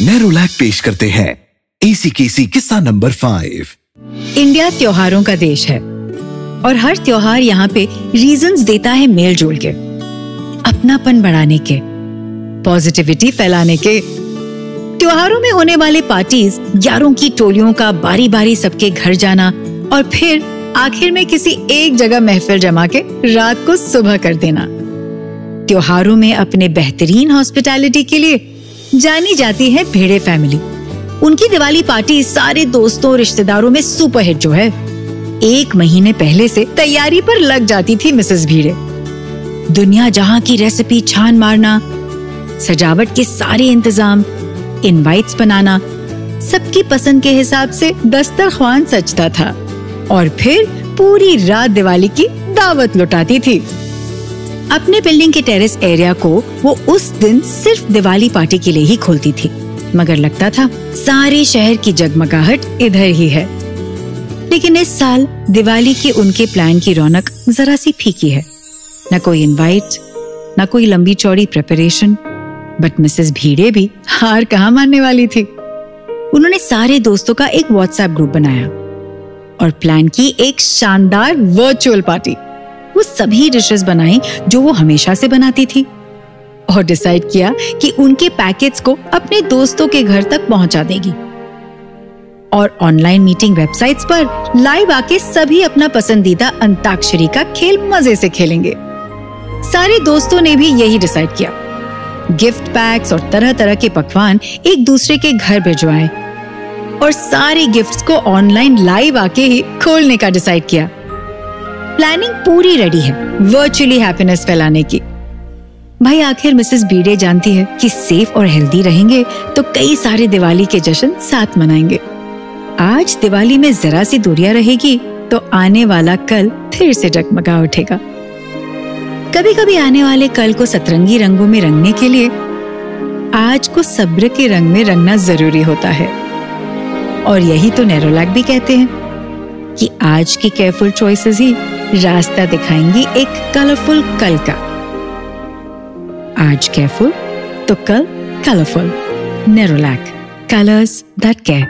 नेरोलैक पेश करते हैं। एसी केसी किस्सा नंबर फाइव इंडिया त्योहारों का देश है और हर त्योहार यहाँ पे रीजंस देता है मेल जोल के। अपनापन बढ़ाने के पॉजिटिविटी फैलाने के। त्योहारों में होने वाले पार्टीज़ ग्यारहों की टोलियों का बारी बारी सबके घर जाना और फिर आखिर में किसी एक जगह महफिल जमा के रात को सुबह कर देना। त्योहारों में अपने बेहतरीन हॉस्पिटैलिटी के लिए जानी जाती है भेड़े फैमिली उनकी दिवाली पार्टी सारे दोस्तों रिश्तेदारों में सुपर हिट जो है। एक महीने पहले से तैयारी पर लग जाती थी मिसेस भीड़े। दुनिया जहाँ की रेसिपी छान मारना, सजावट के सारे इंतज़ाम इनवाइट्स बनाना, सबकी पसंद के हिसाब से दस्तरखान सजता था। और फिर पूरी रात दिवाली की दावत लुटाती थी। अपने बिल्डिंग के टेरेस एरिया को वो उस दिन सिर्फ़ दिवाली पार्टी के लिए ही खोलती थी। मगर लगता था, सारे शहर की जगमगाहट इधर ही है। लेकिन इस साल दिवाली के उनके प्लान की रौनक जरा सी फीकी है। न कोई इनवाइट न कोई लंबी चौड़ी प्रिपरेशन बट मिसेस भीड़े भी हार कहा मानने वाली थी। उन्होंने सारे दोस्तों का एक व्हाट्सएप ग्रुप बनाया और प्लान की एक शानदार वर्चुअल पार्टी वो सभी डिशेस बनाई जो वो हमेशा से बनाती थी। और डिसाइड किया कि उनके पैकेट्स को अपने दोस्तों के घर तक पहुँचा देगी। और ऑनलाइन मीटिंग वेबसाइट्स पर लाइव आके सभी अपना पसंदीदा अंताक्षरी का खेल मज़े से खेलेंगे। सारे दोस्तों ने भी यही डिसाइड किया। गिफ्ट पैक्स और तरह तरह के पकवान एक दूसरे के घर भिजवाए। और सारे गिफ्ट्स को ऑनलाइन लाइव आके ही खोलने का डिसाइड किया। प्लानिंग पूरी रेडी है। वर्चुअली हैप्पीनेस फैलाने की। भाई, आखिर मिसेस बीडे जानती है कि सेफ़ और हेल्दी रहेंगे तो कई सारे दिवाली के जश्न साथ मनाएँगे। आज दिवाली में जरा सी दूरियाँ रहेगी तो आने वाला कल फिर से जगमगा उठेगा। कभी कभी आने वाले कल को सतरंगी रंगों में रंगने के लिए, आज को सब्र के रंग में रंगना ज़रूरी होता है। और यही तो नेरोलैक भी कहते हैं कि आज की केयरफुल चॉइसेस ही रास्ता दिखाएँगी एक कलरफुल कल का। आज केयरफुल तो कल colourful Nerolac colours that care